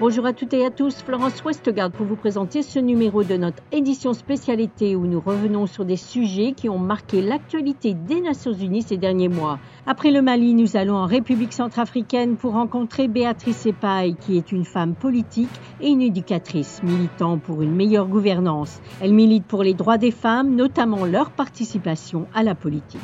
Bonjour à toutes et à tous, Florence Westgard pour vous présenter ce numéro de notre édition spécialité où nous revenons sur des sujets qui ont marqué l'actualité des Nations Unies ces derniers mois. Après le Mali, nous allons en République centrafricaine pour rencontrer Béatrice Epaille, qui est une femme politique et une éducatrice militant pour une meilleure gouvernance. Elle milite pour les droits des femmes, notamment leur participation à la politique.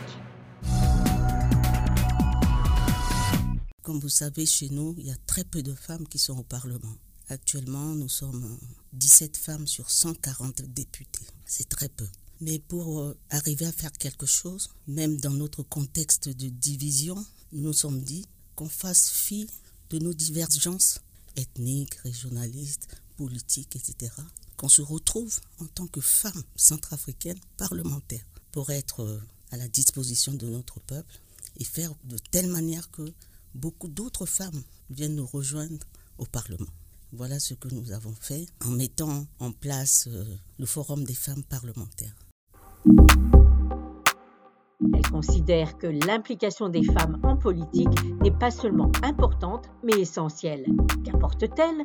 Comme vous savez, chez nous, il y a très peu de femmes qui sont au Parlement. Actuellement, nous sommes 17 femmes sur 140 députés. C'est très peu. Mais pour euh, arriver à faire quelque chose, même dans notre contexte de division, nous nous sommes dit qu'on fasse fi de nos divergences ethniques, régionalistes, politiques, etc. Qu'on se retrouve en tant que femmes centrafricaines parlementaires pour être euh, à la disposition de notre peuple et faire de telle manière que beaucoup d'autres femmes viennent nous rejoindre au Parlement. Voilà ce que nous avons fait en mettant en place euh, le Forum des femmes parlementaires. Elle considère que l'implication des femmes en politique n'est pas seulement importante, mais essentielle. Qu'apporte-t-elle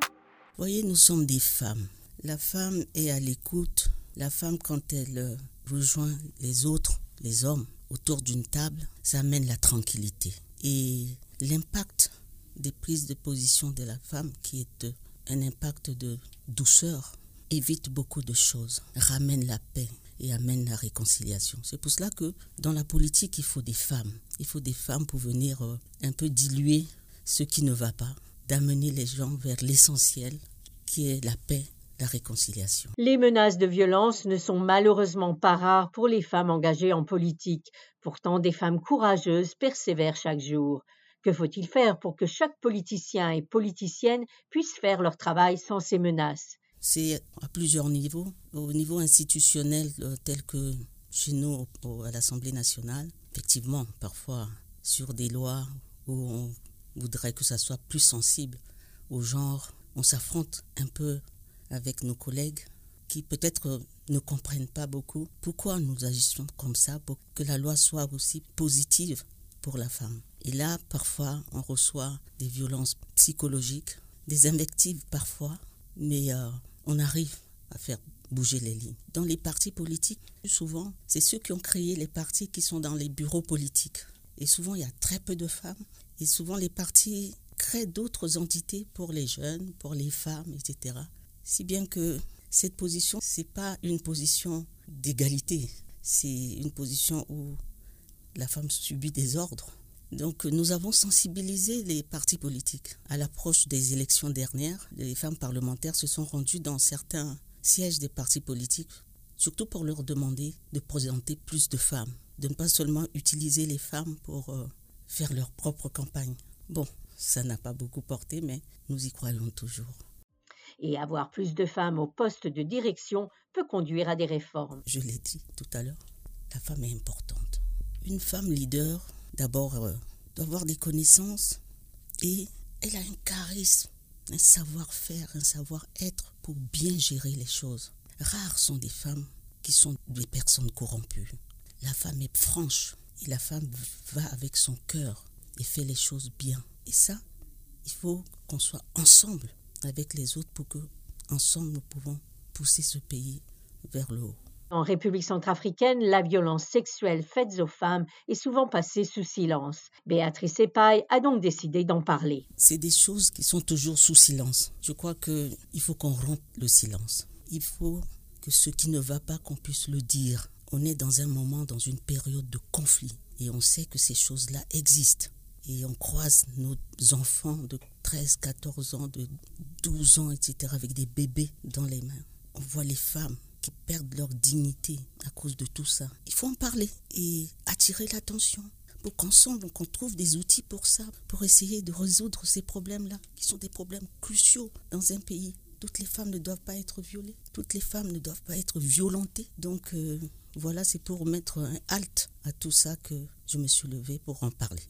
Voyez, nous sommes des femmes. La femme est à l'écoute. La femme, quand elle euh, rejoint les autres, les hommes, autour d'une table, ça amène la tranquillité. Et l'impact des prises de position de la femme, qui est un impact de douceur, évite beaucoup de choses, ramène la paix et amène la réconciliation. C'est pour cela que dans la politique, il faut des femmes. Il faut des femmes pour venir euh, un peu diluer ce qui ne va pas, d'amener les gens vers l'essentiel, qui est la paix la réconciliation. Les menaces de violence ne sont malheureusement pas rares pour les femmes engagées en politique. Pourtant, des femmes courageuses persévèrent chaque jour. Que faut-il faire pour que chaque politicien et politicienne puisse faire leur travail sans ces menaces? C'est à plusieurs niveaux. Au niveau institutionnel, euh, tel que chez nous à l'Assemblée nationale, effectivement, parfois sur des lois où on voudrait que ça soit plus sensible au genre, on s'affronte un peu avec nos collègues qui peut-être ne comprennent pas beaucoup pourquoi nous agissons comme ça pour que la loi soit aussi positive pour la femme. Et là, parfois, on reçoit des violences psychologiques, des invectives parfois, mais euh, on arrive à faire bouger les lignes. Dans les partis politiques, souvent, c'est ceux qui ont créé les partis qui sont dans les bureaux politiques. Et souvent, il y a très peu de femmes. Et souvent, les partis créent d'autres entités pour les jeunes, pour les femmes, etc. Si bien que cette position, ce n'est pas une position d'égalité. C'est une position où la femme subit des ordres. Donc nous avons sensibilisé les partis politiques. À l'approche des élections dernières, les femmes parlementaires se sont rendues dans certains sièges des partis politiques, surtout pour leur demander de présenter plus de femmes, de ne pas seulement utiliser les femmes pour euh, faire leur propre campagne. Bon, ça n'a pas beaucoup porté, mais nous y croyons toujours. Et avoir plus de femmes au poste de direction peut conduire à des réformes. Je l'ai dit tout à l'heure, la femme est importante. Une femme leader, d'abord, euh, doit avoir des connaissances et elle a un charisme, un savoir-faire, un savoir-être pour bien gérer les choses. Rares sont des femmes qui sont des personnes corrompues. La femme est franche et la femme va avec son cœur et fait les choses bien. Et ça, il faut qu'on soit ensemble avec les autres pour que, ensemble, nous pouvons pousser ce pays vers le haut. En République centrafricaine, la violence sexuelle faite aux femmes est souvent passée sous silence. Béatrice Epaille a donc décidé d'en parler. C'est des choses qui sont toujours sous silence. Je crois qu'il faut qu'on rompe le silence. Il faut que ce qui ne va pas, qu'on puisse le dire. On est dans un moment, dans une période de conflit. Et on sait que ces choses-là existent. Et on croise nos enfants de 13, 14 ans, de 12 ans, etc., avec des bébés dans les mains. On voit les femmes qui perdent leur dignité à cause de tout ça. Il faut en parler et attirer l'attention pour qu'ensemble, on trouve des outils pour ça, pour essayer de résoudre ces problèmes-là, qui sont des problèmes cruciaux dans un pays. Toutes les femmes ne doivent pas être violées, toutes les femmes ne doivent pas être violentées. Donc euh, voilà, c'est pour mettre un halt à tout ça que je me suis levée pour en parler.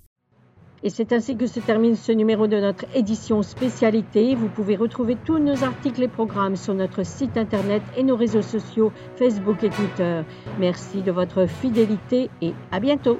Et c'est ainsi que se termine ce numéro de notre édition spécialité. Vous pouvez retrouver tous nos articles et programmes sur notre site internet et nos réseaux sociaux Facebook et Twitter. Merci de votre fidélité et à bientôt.